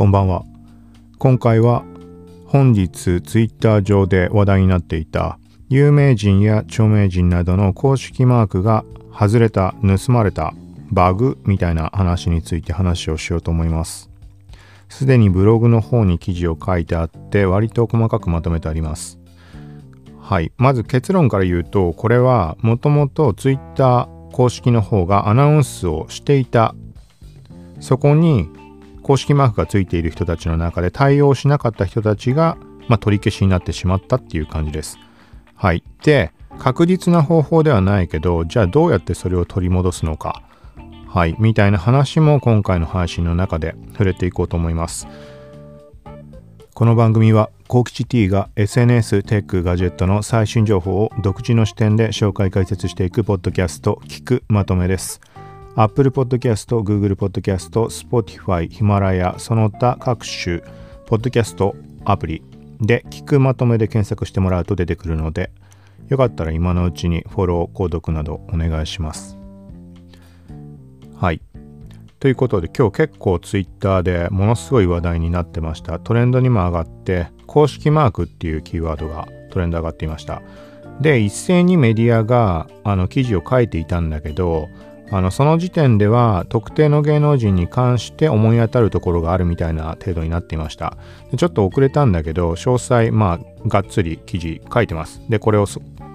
こんばんは。今回は本日ツイッター上で話題になっていた有名人や著名人などの公式マークが外れた、盗まれた、バグみたいな話について話をしようと思います。すでにブログの方に記事を書いてあって割と細かくまとめてあります。はい。まず結論から言うと、これはもともと Twitter 公式の方がアナウンスをしていた。そこに公式マークがついている人たちの中で対応しなかった人たちが、まあ、取り消しになってしまったっていう感じです。はい。で、確実な方法ではないけど、じゃあどうやってそれを取り戻すのか。はい。みたいな話も今回の配信の中で触れていこうと思います。この番組は、幸吉 T が SNS、テック、ガジェットの最新情報を独自の視点で紹介解説していくポッドキャスト、聞くまとめです。Apple Podcast、Google Podcast、Spotify、ヒマラヤ、その他各種、ポッドキャストアプリで聞くまとめで検索してもらうと出てくるので、よかったら今のうちにフォロー、購読などお願いします。はい。ということで今日結構 Twitter でものすごい話題になってました。トレンドにも上がって、公式マークっていうキーワードがトレンド上がっていました。で、一斉にメディアがあの記事を書いていたんだけど、あのその時点では特定の芸能人に関して思い当たるところがあるみたいな程度になっていました。ちょっと遅れたんだけど詳細まあがっつり記事書いてます。でこれを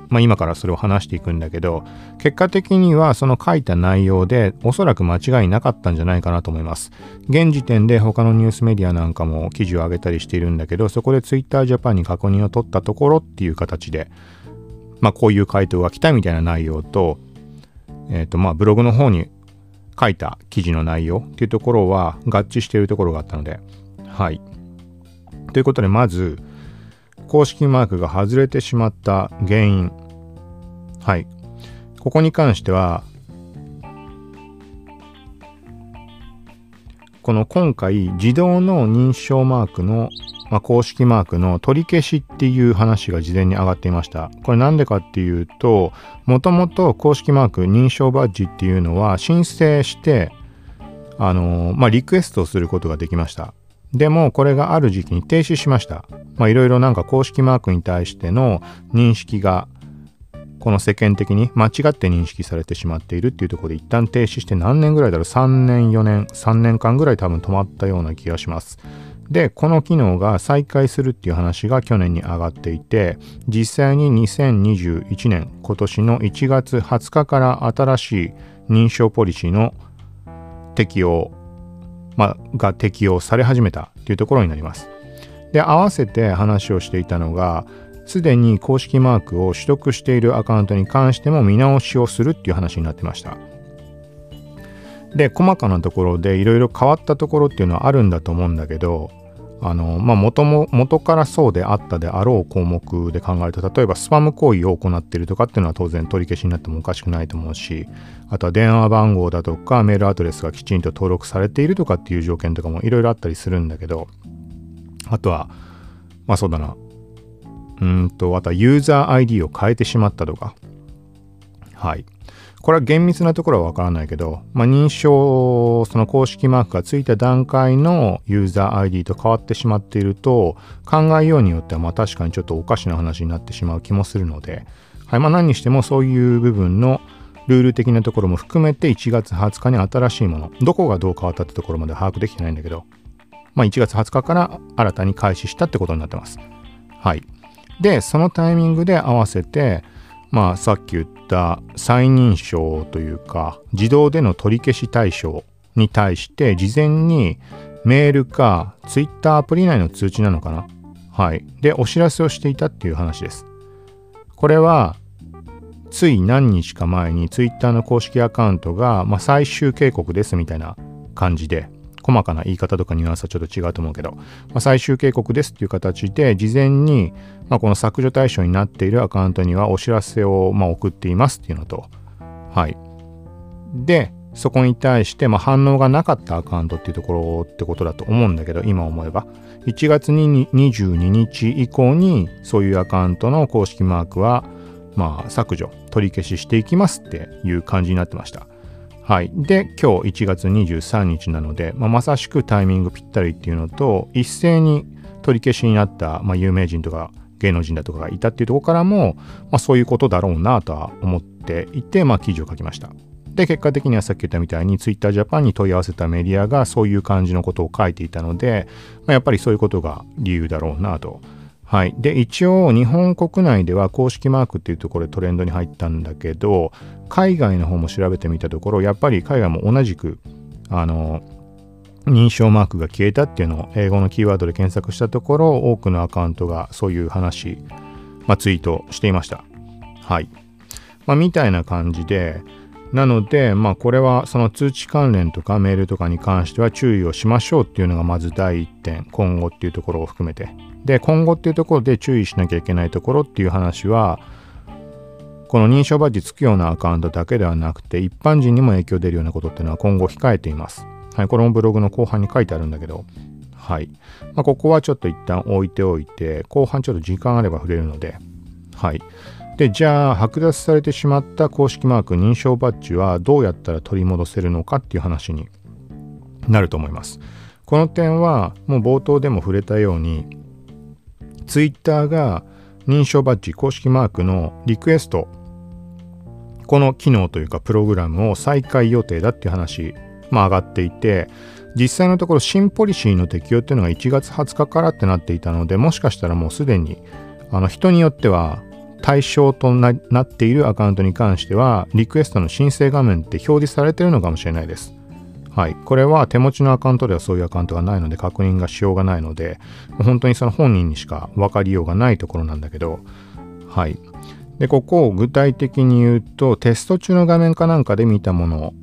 まあ、今からそれを話していくんだけど結果的にはその書いた内容でおそらく間違いなかったんじゃないかなと思います。現時点で他のニュースメディアなんかも記事を上げたりしているんだけどそこで Twitter Japan に確認を取ったところっていう形でまあこういう回答が来たみたいな内容とえっ、ー、と、まあ、ブログの方に書いた記事の内容っていうところは合致しているところがあったので、はい。ということで、まず、公式マークが外れてしまった原因。はい。ここに関しては、この今回自動の認証マークのまあ、公式マークの取り消しっていう話が事前に上がっていました。これなんでかっていうと、もともと公式マーク認証バッジっていうのは申請して、あのー、まあ、リクエストをすることができました。でも、これがある時期に停止しました。ま、いろいろなんか公式マークに対しての認識が、この世間的に間違って認識されてしまっているっていうところで一旦停止して何年ぐらいだろう ?3 年、4年、3年間ぐらい多分止まったような気がします。で、この機能が再開するっていう話が去年に上がっていて、実際に2021年、今年の1月20日から新しい認証ポリシーの適用、ま、が適用され始めたっていうところになります。で、合わせて話をしていたのが、すでに公式マークを取得しているアカウントに関しても見直しをするっていう話になってました。で細かなところでいろいろ変わったところっていうのはあるんだと思うんだけどあのまあ元も元からそうであったであろう項目で考えると例えばスパム行為を行っているとかっていうのは当然取り消しになってもおかしくないと思うしあとは電話番号だとかメールアドレスがきちんと登録されているとかっていう条件とかもいろいろあったりするんだけどあとはまあそうだな。うんとあとはユーザー ID を変えてしまったとか。はい。これは厳密なところはわからないけど、まあ、認証、その公式マークがついた段階のユーザー ID と変わってしまっていると、考えようによってはまあ確かにちょっとおかしな話になってしまう気もするので、はい、まあ何にしてもそういう部分のルール的なところも含めて1月20日に新しいもの、どこがどう変わったってところまで把握できてないんだけど、まあ1月20日から新たに開始したってことになってます。はい。で、そのタイミングで合わせて、まあさっき言った再認証というか自動での取り消し対象に対して事前にメールか Twitter アプリ内の通知なのかな？はい。で、お知らせをしていたっていう話です。これは、つい何日か前に Twitter の公式アカウントが、まあ、最終警告ですみたいな感じで、細かな言い方とかニュアンスはちょっと違うと思うけど、まあ、最終警告ですっていう形で、事前に、まあ、この削除対象になっているアカウントにはお知らせを、ま、送っていますっていうのと、はい。で、そこに対して、ま、反応がなかったアカウントっていうところってことだと思うんだけど、今思えば。1月に22日以降に、そういうアカウントの公式マークは、まあ、削除、取り消ししていきますっていう感じになってました。はい。で、今日1月23日なので、まあ、まさしくタイミングぴったりっていうのと、一斉に取り消しになった、まあ、有名人とか芸能人だとかがいたっていうところからも、まあ、そういうことだろうなとは思っていて、まあ、記事を書きました。で、結果的にはさっき言ったみたいに Twitter Japan に問い合わせたメディアがそういう感じのことを書いていたので、まあ、やっぱりそういうことが理由だろうなと。はい。で、一応日本国内では公式マークっていうところでトレンドに入ったんだけど、海外の方も調べてみたところ、やっぱり海外も同じく、あの、認証マークが消えたっていうのを英語のキーワードで検索したところ、多くのアカウントがそういう話、まあ、ツイートしていました。はい。まあ、みたいな感じで、なので、まあ、これはその通知関連とかメールとかに関しては注意をしましょうっていうのがまず第一点、今後っていうところを含めて。で、今後っていうところで注意しなきゃいけないところっていう話は、この認証バッジつくようなアカウントだけではなくて、一般人にも影響出るようなことっていうのは今後控えています。はい、これもブログの後半に書いてあるんだけど、はい。まあ、ここはちょっと一旦置いておいて、後半ちょっと時間あれば触れるので、はい。で、じゃあ、剥奪されてしまった公式マーク認証バッジはどうやったら取り戻せるのかっていう話になると思います。この点は、もう冒頭でも触れたように、Twitter が認証バッジ公式マークのリクエスト、この機能というかプログラムを再開予定だっていう話、まあ上がっていて、実際のところ新ポリシーの適用っていうのが1月20日からってなっていたので、もしかしたらもうすでにあの人によっては対象となっているアカウントに関しては、リクエストの申請画面って表示されてるのかもしれないです。はい。これは手持ちのアカウントではそういうアカウントがないので確認がしようがないので、本当にその本人にしか分かりようがないところなんだけど、はい。で、ここを具体的に言うと、テスト中の画面かなんかで見たもの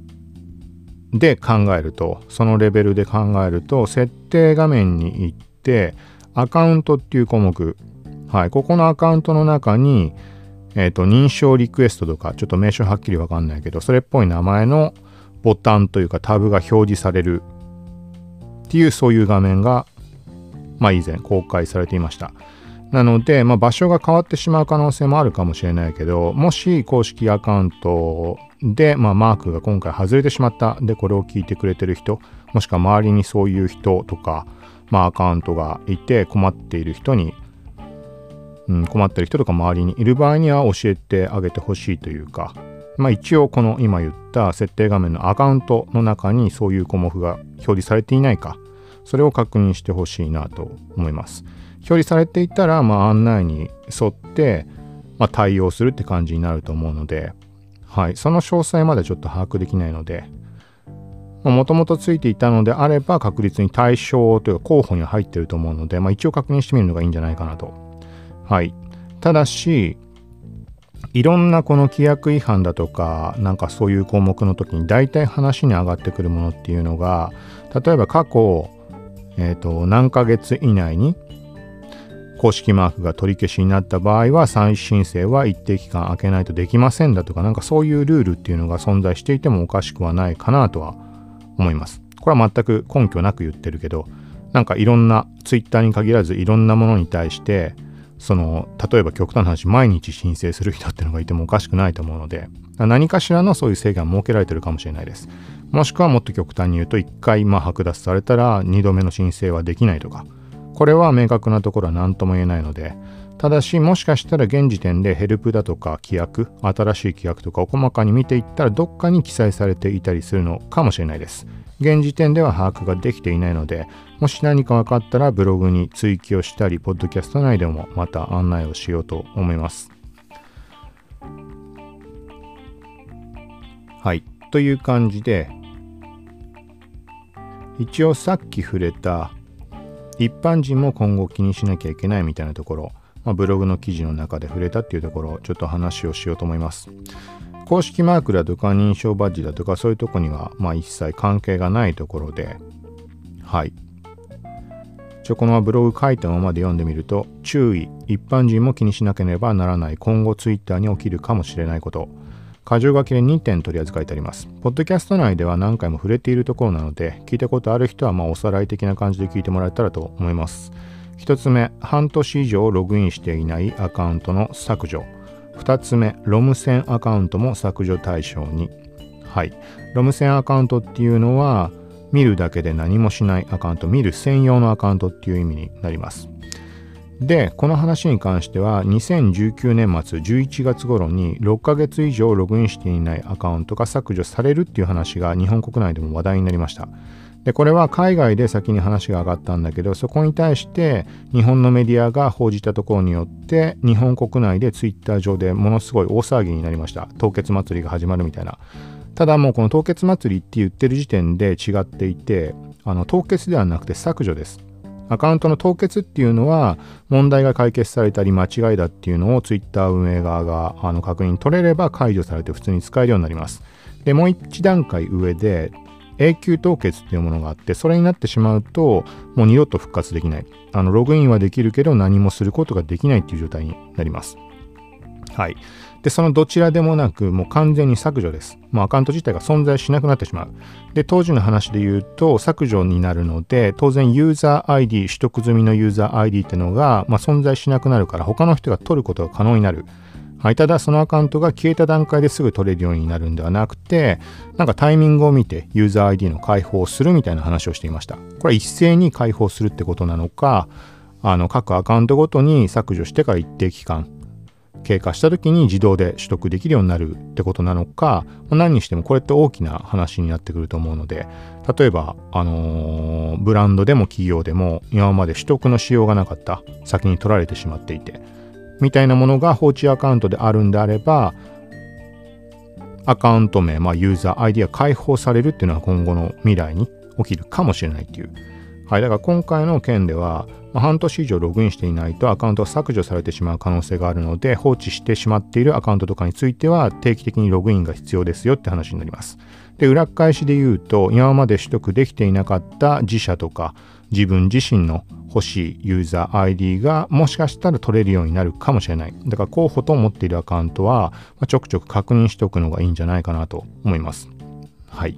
で考えると、そのレベルで考えると、設定画面に行って、アカウントっていう項目、はい、ここのアカウントの中に、えっ、ー、と、認証リクエストとか、ちょっと名称はっきりわかんないけど、それっぽい名前のボタンというかタブが表示されるっていうそういう画面が、まあ以前公開されていました。なので、まあ、場所が変わってしまう可能性もあるかもしれないけど、もし公式アカウントで、まあ、マークが今回外れてしまった。で、これを聞いてくれてる人、もしくは周りにそういう人とか、まあ、アカウントがいて困っている人に、うん、困ってる人とか周りにいる場合には教えてあげてほしいというか、まあ、一応この今言った設定画面のアカウントの中にそういう項目が表示されていないか、それを確認してほしいなと思います。表示されていたら、まあ、案内に沿って、まあ、対応するって感じになると思うので、はい、その詳細までちょっと把握できないので、もともとついていたのであれば確実に対象というか候補に入ってると思うので、まあ、一応確認してみるのがいいんじゃないかなと。はい。ただし、いろんなこの規約違反だとか、なんかそういう項目の時に大体話に上がってくるものっていうのが、例えば過去、えっ、ー、と、何ヶ月以内に公式マークが取り消しになった場合は、再申請は一定期間空けないとできませんだとか、なんかそういうルールっていうのが存在していてもおかしくはないかなとは思います。これは全く根拠なく言ってるけど、なんかいろんな、ツイッターに限らずいろんなものに対して、その例えば極端な話毎日申請する人っていうのがいてもおかしくないと思うので何かしらのそういう制限が設けられてるかもしれないです。もしくはもっと極端に言うと1回まあ剥奪されたら2度目の申請はできないとか。これは明確なところは何とも言えないのでただしもしかしたら現時点でヘルプだとか規約新しい規約とかを細かに見ていったらどっかに記載されていたりするのかもしれないです。現時点では把握ができていないのでもし何か分かったらブログに追記をしたり、ポッドキャスト内でもまた案内をしようと思います。はい。という感じで、一応さっき触れた一般人も今後気にしなきゃいけないみたいなところ、まあ、ブログの記事の中で触れたっていうところをちょっと話をしようと思います。公式マークだとか認証バッジだとかそういうとこにはまあ一切関係がないところで、はい。ちょこのままブログ書いたままで読んでみると、注意、一般人も気にしなければならない今後ツイッターに起きるかもしれないこと。箇条書きで2点取り扱いてあります。ポッドキャスト内では何回も触れているところなので、聞いたことある人はまおさらい的な感じで聞いてもらえたらと思います。1つ目、半年以上ログインしていないアカウントの削除。2つ目、ロム線アカウントも削除対象に。はい。ロム線アカウントっていうのは、見るだけで何もしないアカウント、見る専用のアカウントっていう意味になります。で、この話に関しては、2019年末11月頃に6ヶ月以上ログインしていないアカウントが削除されるっていう話が日本国内でも話題になりました。で、これは海外で先に話が上がったんだけど、そこに対して日本のメディアが報じたところによって、日本国内でツイッター上でものすごい大騒ぎになりました。凍結祭りが始まるみたいな。ただもうこの凍結祭りって言ってる時点で違っていて、あの凍結ではなくて削除です。アカウントの凍結っていうのは問題が解決されたり間違いだっていうのを Twitter 運営側があの確認取れれば解除されて普通に使えるようになります。で、もう一段階上で永久凍結っていうものがあって、それになってしまうともう二度と復活できない。あのログインはできるけど何もすることができないっていう状態になります。はい。で、そのどちらでもなく、もう完全に削除です。もうアカウント自体が存在しなくなってしまう。で、当時の話で言うと、削除になるので、当然ユーザー ID、取得済みのユーザー ID ってのが、まあ、存在しなくなるから、他の人が取ることが可能になる。はい、ただそのアカウントが消えた段階ですぐ取れるようになるんではなくて、なんかタイミングを見てユーザー ID の開放をするみたいな話をしていました。これは一斉に開放するってことなのか、あの各アカウントごとに削除してから一定期間経過した時に自動で取得できるようになるってことなのか、何にしてもこれって大きな話になってくると思うので、例えば、あのー、ブランドでも企業でも今まで取得のしようがなかった、先に取られてしまっていて、みたいなものが放置アカウントであるんであれば、アカウント名、まあ、ユーザー ID が解放されるっていうのは今後の未来に起きるかもしれないっていう。はい、だから今回の件では、まあ、半年以上ログインしていないとアカウントが削除されてしまう可能性があるので放置してしまっているアカウントとかについては定期的にログインが必要ですよって話になります。で裏返しで言うと今まで取得できていなかった自社とか自分自身の欲しいユーザー ID がもしかしたら取れるようになるかもしれない。だから候補と思っているアカウントはまちょくちょく確認しておくのがいいんじゃないかなと思います。はい。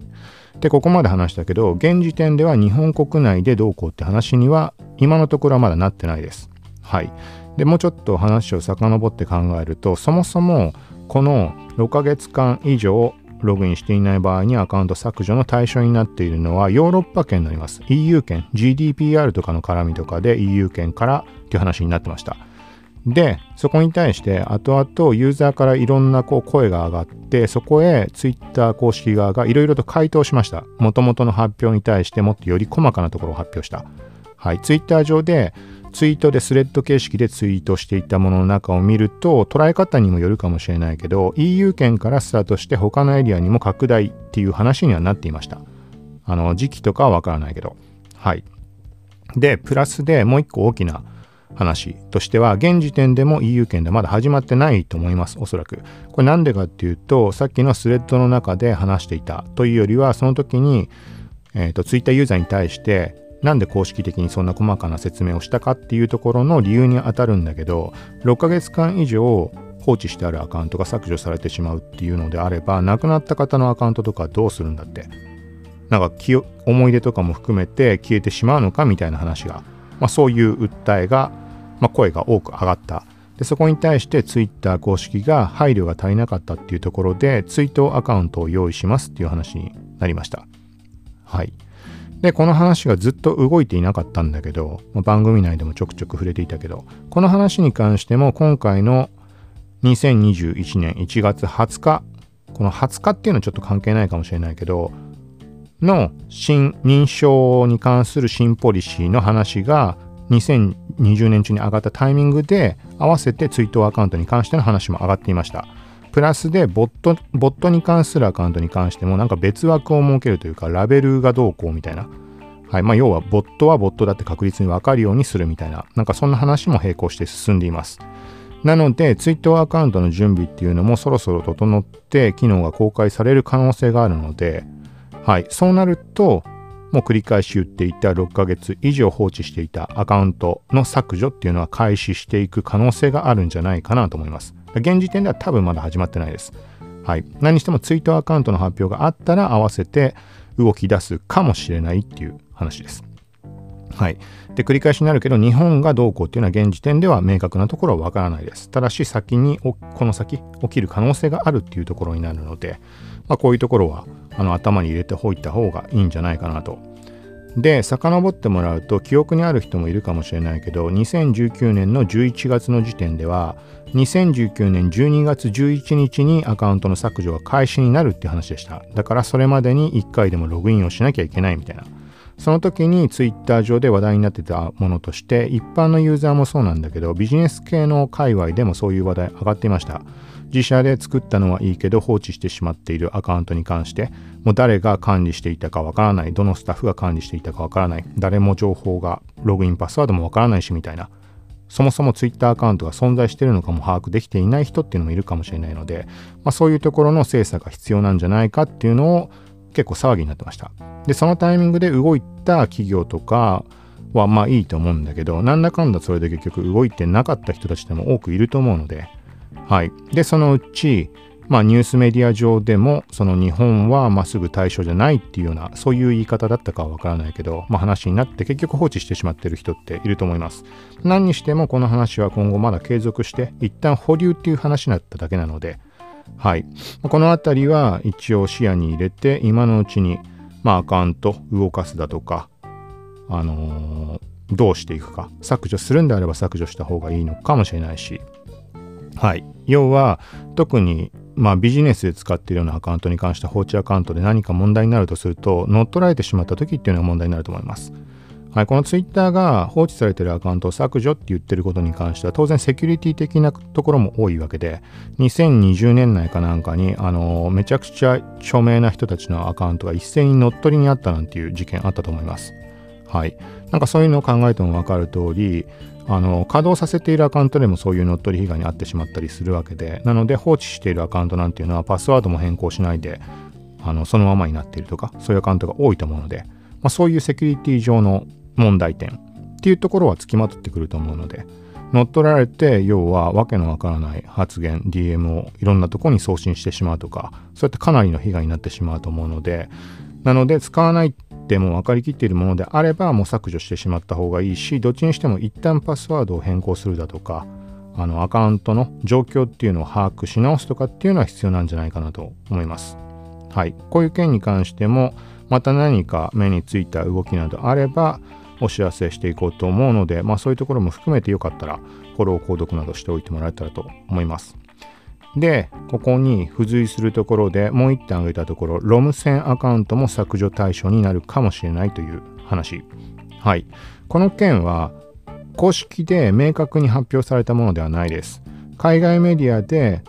で、ここまで話したけど、現時点では日本国内でどうこうって話には今のところはまだなってないです。はい。で、もうちょっと話を遡って考えると、そもそもこの6ヶ月間以上ログインしていない場合にアカウント削除の対象になっているのはヨーロッパ圏になります。EU 圏、GDPR とかの絡みとかで EU 圏からっていう話になってました。で、そこに対して後々ユーザーからいろんなこう声が上がって、そこへ Twitter 公式側がいろいろと回答しました。もともとの発表に対してもっとより細かなところを発表した。はい、Twitter 上でツイートでスレッド形式でツイートしていたものの中を見ると捉え方にもよるかもしれないけど EU 圏からスタートして他のエリアにも拡大っていう話にはなっていました。あの時期とかはわからないけど。はい。で、プラスでもう一個大きな話としては、現時点でも EU 圏でまだ始まってないと思います、おそらく。これなんでかっていうと、さっきのスレッドの中で話していたというよりは、その時に、えっ、ー、と、Twitter ユーザーに対して、なんで公式的にそんな細かな説明をしたかっていうところの理由に当たるんだけど、6ヶ月間以上放置してあるアカウントが削除されてしまうっていうのであれば、亡くなった方のアカウントとかどうするんだって。なんか思い出とかも含めて消えてしまうのかみたいな話が、まあ、そういう訴えがまあ、声が多く上がった。でそこに対してツイッター公式が配慮が足りなかったっていうところでツイートアカウントを用意しますっていう話になりました。はい。で、この話がずっと動いていなかったんだけど、ま、番組内でもちょくちょく触れていたけど、この話に関しても今回の2021年1月20日、この20日っていうのはちょっと関係ないかもしれないけど、の新認証に関する新ポリシーの話が2020年中に上がったタイミングで合わせてツイートアカウントに関しての話も上がっていました。プラスでボット、ボットに関するアカウントに関してもなんか別枠を設けるというかラベルがどうこうみたいな。はい。まあ要はボットはボットだって確実にわかるようにするみたいな。なんかそんな話も並行して進んでいます。なので、ツイッターアカウントの準備っていうのもそろそろ整って機能が公開される可能性があるので、はい。そうなると、もう繰り返し言っていた6ヶ月以上放置していたアカウントの削除っていうのは開始していく可能性があるんじゃないかなと思います。現時点では多分まだ始まってないです。はい。何してもツイートアカウントの発表があったら合わせて動き出すかもしれないっていう話です。はい。で、繰り返しになるけど、日本がどうこうっていうのは現時点では明確なところはわからないです。ただし、先に、この先、起きる可能性があるっていうところになるので、まあ、こういうところは、あの、頭に入れておいた方がいいんじゃないかなと。で、遡ってもらうと、記憶にある人もいるかもしれないけど、2019年の11月の時点では、2019年12月11日にアカウントの削除が開始になるって話でした。だからそれまでに1回でもログインをしなきゃいけないみたいな。その時にツイッター上で話題になってたものとして一般のユーザーもそうなんだけどビジネス系の界隈でもそういう話題上がっていました。自社で作ったのはいいけど放置してしまっているアカウントに関してもう誰が管理していたかわからないどのスタッフが管理していたかわからない誰も情報がログインパスワードもわからないしみたいな。そもそもツイッターアカウントが存在しているのかも把握できていない人っていうのもいるかもしれないので、まあ、そういうところの精査が必要なんじゃないかっていうのを結構騒ぎになってました。で、そのタイミングで動いた企業とかはまあいいと思うんだけど、なんだかんだそれで結局動いてなかった人たちでも多くいると思うので、はい。で、そのうち、まあニュースメディア上でも、その日本はまっすぐ対象じゃないっていうような、そういう言い方だったかはわからないけど、まあ話になって結局放置してしまってる人っていると思います。何にしてもこの話は今後まだ継続して、一旦保留っていう話になっただけなので、はい。このあたりは一応視野に入れて、今のうちに、まあ、アカウント動かすだとか、あのー、どうしていくか。削除するんであれば削除した方がいいのかもしれないし。はい。要は、特に、まあ、ビジネスで使っているようなアカウントに関して放置アカウントで何か問題になるとすると、乗っ取られてしまった時っていうのが問題になると思います。はい、このツイッターが放置されているアカウントを削除って言ってることに関しては当然セキュリティ的なところも多いわけで2020年内かなんかにあのめちゃくちゃ著名な人たちのアカウントが一斉に乗っ取りにあったなんていう事件あったと思います。はい。なんかそういうのを考えても分かる通りあの稼働させているアカウントでもそういう乗っ取り被害に遭ってしまったりするわけでなので放置しているアカウントなんていうのはパスワードも変更しないであのそのままになっているとかそういうアカウントが多いと思うので、まあ、そういうセキュリティ上の問題点っていうところはつきまとってくると思うので乗っ取られて要はわけのわからない発言 DM をいろんなとこに送信してしまうとかそうやってかなりの被害になってしまうと思うのでなので使わないっても分かりきっているものであればもう削除してしまった方がいいしどっちにしても一旦パスワードを変更するだとかあのアカウントの状況っていうのを把握し直すとかっていうのは必要なんじゃないかなと思います。はい。こういう件に関してもまた何か目についた動きなどあればお知らせしていこうと思うので、まあそういうところも含めてよかったらフォロー、購読などしておいてもらえたらと思います。で、ここに付随するところでもう一点挙げたところ、ロム線アカウントも削除対象になるかもしれないという話。はい。この件は公式で明確に発表されたものではないです。海外メディアで、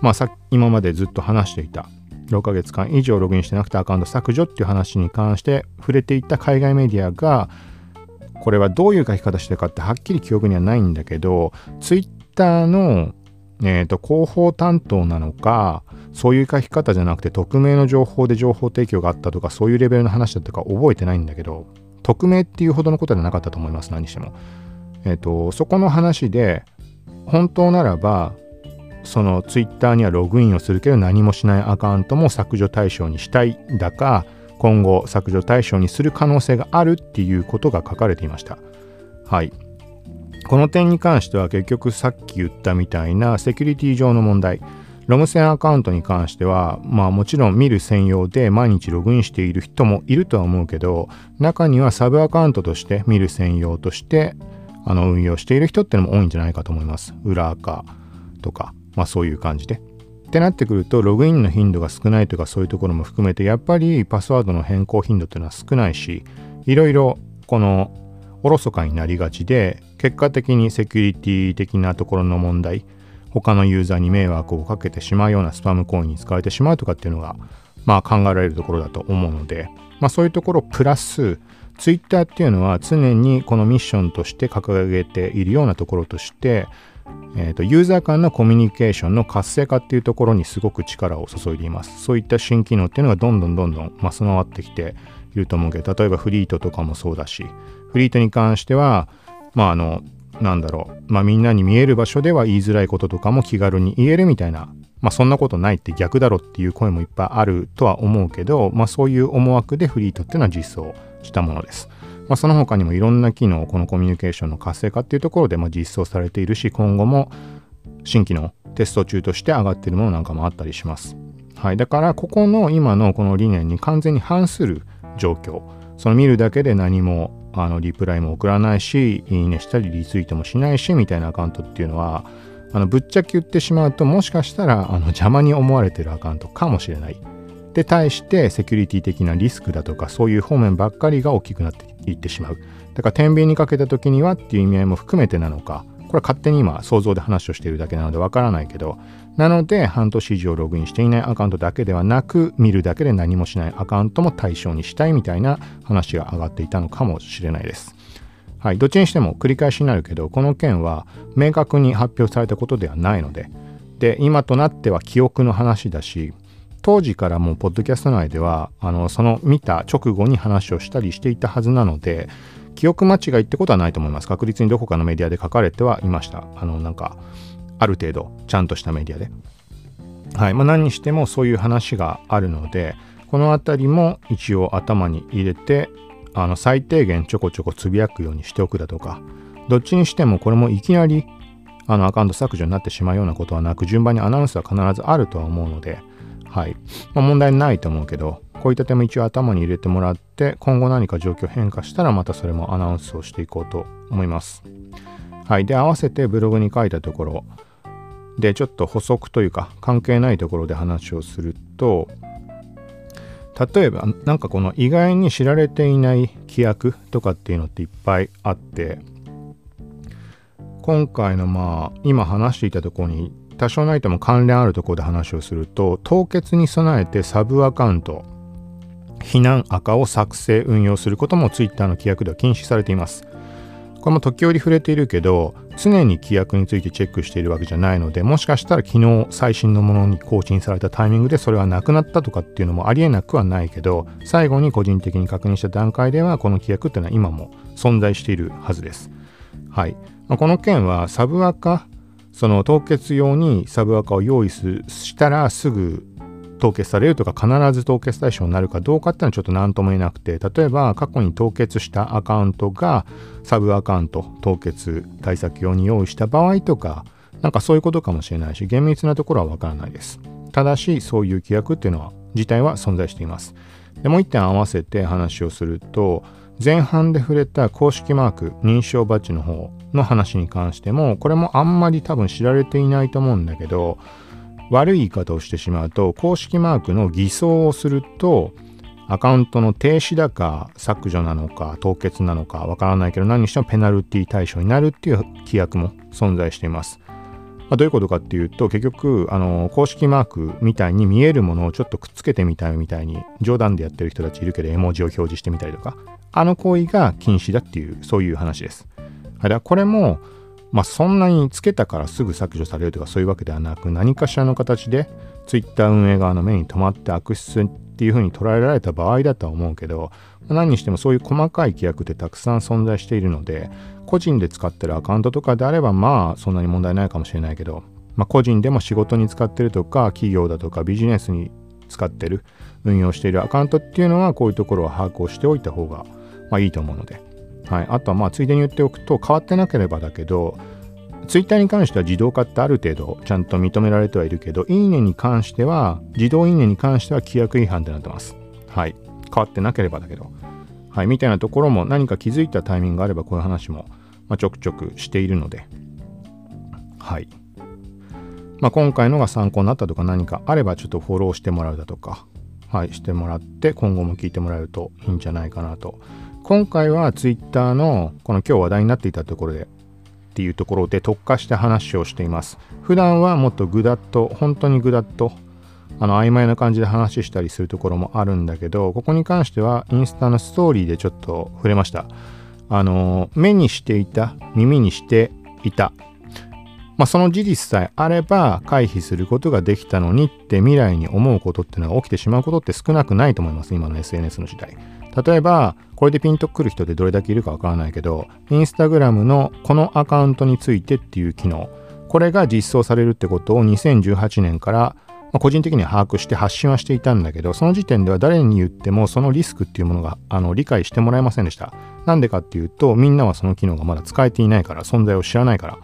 まあさ今までずっと話していた6ヶ月間以上ログインしてなくてアカウント削除っていう話に関して触れていた海外メディアがこれはどういう書き方してるかってはっきり記憶にはないんだけど、ツイッターの、えーと、広報担当なのか、そういう書き方じゃなくて匿名の情報で情報提供があったとか、そういうレベルの話だったか覚えてないんだけど、匿名っていうほどのことではなかったと思います、何しても。えっ、ー、と、そこの話で、本当ならば、そのツイッターにはログインをするけど何もしないアカウントも削除対象にしたいだか、今後削除対象にする可能性があるっていうことが書かれていました。はい。この点に関しては結局さっき言ったみたいなセキュリティ上の問題、ロム線アカウントに関しては、まあもちろん見る専用で毎日ログインしている人もいるとは思うけど、中にはサブアカウントとして見る専用としてあの運用している人ってのも多いんじゃないかと思います。裏垢とか、まあそういう感じで。ってなってくると、ログインの頻度が少ないとかそういうところも含めて、やっぱりパスワードの変更頻度っていうのは少ないし、いろいろこのおろそかになりがちで、結果的にセキュリティ的なところの問題、他のユーザーに迷惑をかけてしまうようなスパム行為に使われてしまうとかっていうのが、まあ考えられるところだと思うので、まあそういうところプラス、ツイッターっていうのは常にこのミッションとして掲げているようなところとして、えーと、ユーザー間のコミュニケーションの活性化っていうところにすごく力を注いでいます。そういった新機能っていうのがどんどんどんどん増す回ってきていると思うけど、例えばフリートとかもそうだし、フリートに関しては、まああの、なんだろう、まあみんなに見える場所では言いづらいこととかも気軽に言えるみたいな、まあそんなことないって逆だろっていう声もいっぱいあるとは思うけど、まあそういう思惑でフリートっていうのは実装したものです。まあ、その他にもいろんな機能このコミュニケーションの活性化っていうところでま実装されているし今後も新機能テスト中として上がっているものなんかもあったりします。はい、だからここの今のこの理念に完全に反する状況その見るだけで何もあのリプライも送らないしいいねしたりリツイートもしないしみたいなアカウントっていうのはあのぶっちゃけ言ってしまうともしかしたらあの邪魔に思われてるアカウントかもしれない。で対してセキュリティ的なリスクだとかそういう方面ばっかりが大きくなっていってしまう。だから天秤にかけた時にはっていう意味合いも含めてなのかこれは勝手に今想像で話をしているだけなのでわからないけどなので半年以上ログインしていないアカウントだけではなく見るだけで何もしないアカウントも対象にしたいみたいな話が上がっていたのかもしれないです。はい、どっちにしても繰り返しになるけどこの件は明確に発表されたことではないのでで今となっては記憶の話だし当時からもうポッドキャスト内ではあのその見た直後に話をしたりしていたはずなので記憶間違いってことはないと思います。確実にどこかのメディアで書かれてはいました。あのなんかある程度ちゃんとしたメディアで。はい。まあ何にしてもそういう話があるのでこの辺りも一応頭に入れてあの最低限ちょこちょこつぶやくようにしておくだとかどっちにしてもこれもいきなりあのアカウント削除になってしまうようなことはなく順番にアナウンスは必ずあるとは思うのではい、まあ、問題ないと思うけどこういった点も一応頭に入れてもらって今後何か状況変化したらまたそれもアナウンスをしていこうと思います。はい。で合わせてブログに書いたところでちょっと補足というか関係ないところで話をすると例えばなんかこの意外に知られていない規約とかっていうのっていっぱいあって今回のまあ今話していたところに多少ないとも関連あるところで話をすると凍結に備えてサブアカウント避難赤を作成運用することも Twitter の規約では禁止されていますこれも時折触れているけど常に規約についてチェックしているわけじゃないのでもしかしたら昨日最新のものに更新されたタイミングでそれはなくなったとかっていうのもありえなくはないけど最後に個人的に確認した段階ではこの規約っていうのは今も存在しているはずです。はい。まあ、この件はサブアカその凍結用にサブアカを用意したらすぐ凍結されるとか必ず凍結対象になるかどうかっていうのはちょっと何とも言えなくて例えば過去に凍結したアカウントがサブアカウント凍結対策用に用意した場合とかなんかそういうことかもしれないし厳密なところはわからないです。ただしそういう規約っていうのは自体は存在しています。でもう一点合わせて話をすると前半で触れた公式マーク認証バッジの方の話に関してもこれもあんまり多分知られていないと思うんだけど悪い言い方をしてしまうと公式マークの偽装をするとアカウントの停止だか削除なのか凍結なのかわからないけど何にしてもペナルティ対象になるっていう規約も存在しています。まあ、どういうことかっていうと結局あの公式マークみたいに見えるものをちょっとくっつけてみたいみたいに冗談でやってる人たちいるけど絵文字を表示してみたりとかあの行為が禁止だっていうそういう話です。だからこれもまあ、そんなにつけたからすぐ削除されるとかそういうわけではなく何かしらの形で Twitter 運営側の目に留まって悪質っていうふうに捉えられた場合だとは思うけど何にしてもそういう細かい規約ってたくさん存在しているので個人で使ってるアカウントとかであればまあそんなに問題ないかもしれないけど、まあ、個人でも仕事に使ってるとか企業だとかビジネスに使ってる運用しているアカウントっていうのはこういうところを把握をしておいた方がまあいいと思うので。はい、あとはまあついでに言っておくと変わってなければだけどツイッターに関しては自動化ってある程度ちゃんと認められてはいるけど、いいねに関しては、自動いいねに関しては規約違反ってなってます。はい。変わってなければだけど。はい。みたいなところも何か気づいたタイミングがあればこういう話も、まあ、ちょくちょくしているので。はい。まあ、今回のが参考になったとか何かあればちょっとフォローしてもらうだとか、はい、してもらって今後も聞いてもらえるといいんじゃないかなと今回は Twitter のこの今日話題になっていたところでっていうところで特化して話をしています。普段はもっとぐだっと、本当にぐだっと、あの曖昧な感じで話したりするところもあるんだけど、ここに関してはインスタのストーリーでちょっと触れました。あの、目にしていた、耳にしていた。まあ、その事実さえあれば回避することができたのにって未来に思うことっていうのが起きてしまうことって少なくないと思います。今の SNS の時代。例えば、これでピンとくる人ってどれだけいるかわからないけど、インスタグラムのこのアカウントについてっていう機能、これが実装されるってことを2018年からま、個人的には把握して発信はしていたんだけど、その時点では誰に言ってもそのリスクっていうものがあの理解してもらえませんでした。なんでかっていうと、みんなはその機能がまだ使えていないから、存在を知らないから。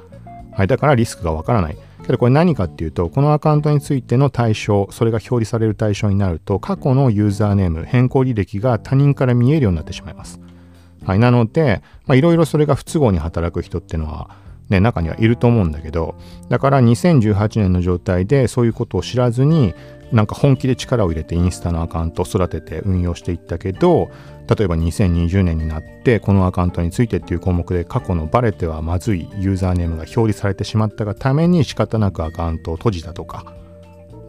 はい、だからリスクがわからない。ただこれ何かっていうと、このアカウントについての対象、それが表示される対象になると、過去のユーザーネーム、変更履歴が他人から見えるようになってしまいます。はい、なので、いろいろそれが不都合に働く人っていうのは、ね、中にはいると思うんだけど、だから2018年の状態でそういうことを知らずに、なんか本気で力を入れてインスタのアカウントを育てて運用していったけど、例えば2020年になってこのアカウントについてっていう項目で過去のバレてはまずいユーザーネームが表示されてしまったがために仕方なくアカウントを閉じたとか、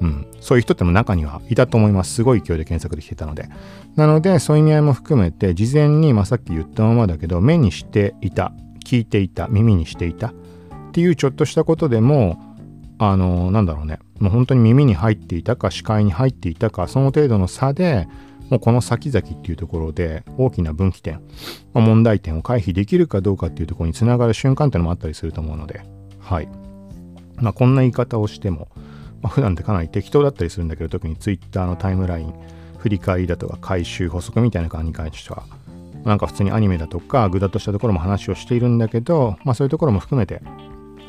うん、そういう人っても中にはいたと思います。すごい勢いで検索できてたので。なので、そういう意味合いも含めて、事前に、まあ、さっき言ったままだけど、目にしていた、聞いていた、耳にしていた。っていうちょっとしたことでも、あの、なんだろうね、もう本当に耳に入っていたか、視界に入っていたか、その程度の差で、もうこの先々っていうところで大きな分岐点、まあ、問題点を回避できるかどうかっていうところにつながる瞬間っていうのもあったりすると思うので、はい。まあ、こんな言い方をしても、まあ、普段ってかなり適当だったりするんだけど、特に Twitter のタイムライン、振り返りだとか回収補足みたいな感じに関しては、なんか普通にアニメだとか、ぐだっとしたところも話をしているんだけど、まあそういうところも含めて、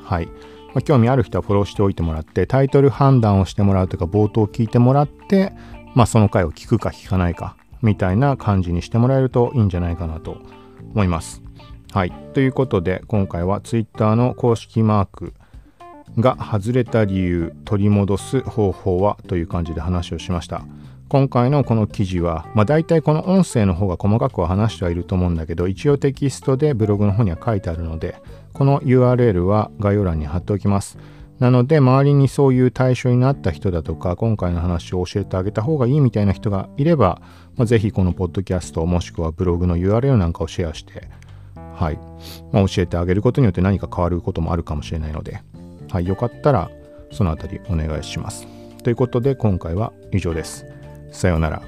はい。まあ、興味ある人はフォローしておいてもらって、タイトル判断をしてもらうとか、冒頭を聞いてもらって、まあその回を聞くか聞かないか、みたいな感じにしてもらえるといいんじゃないかなと思います。はい。ということで、今回は Twitter の公式マークが外れた理由、取り戻す方法はという感じで話をしました。今回のこの記事は、まあ、大体この音声の方が細かくは話してはいると思うんだけど、一応テキストでブログの方には書いてあるので、この URL は概要欄に貼っておきます。なので、周りにそういう対象になった人だとか、今回の話を教えてあげた方がいいみたいな人がいれば、まあ、ぜひこのポッドキャストもしくはブログの URL なんかをシェアして、はい、まあ、教えてあげることによって何か変わることもあるかもしれないので、はい、よかったらそのあたりお願いします。ということで今回は以上です。さようなら。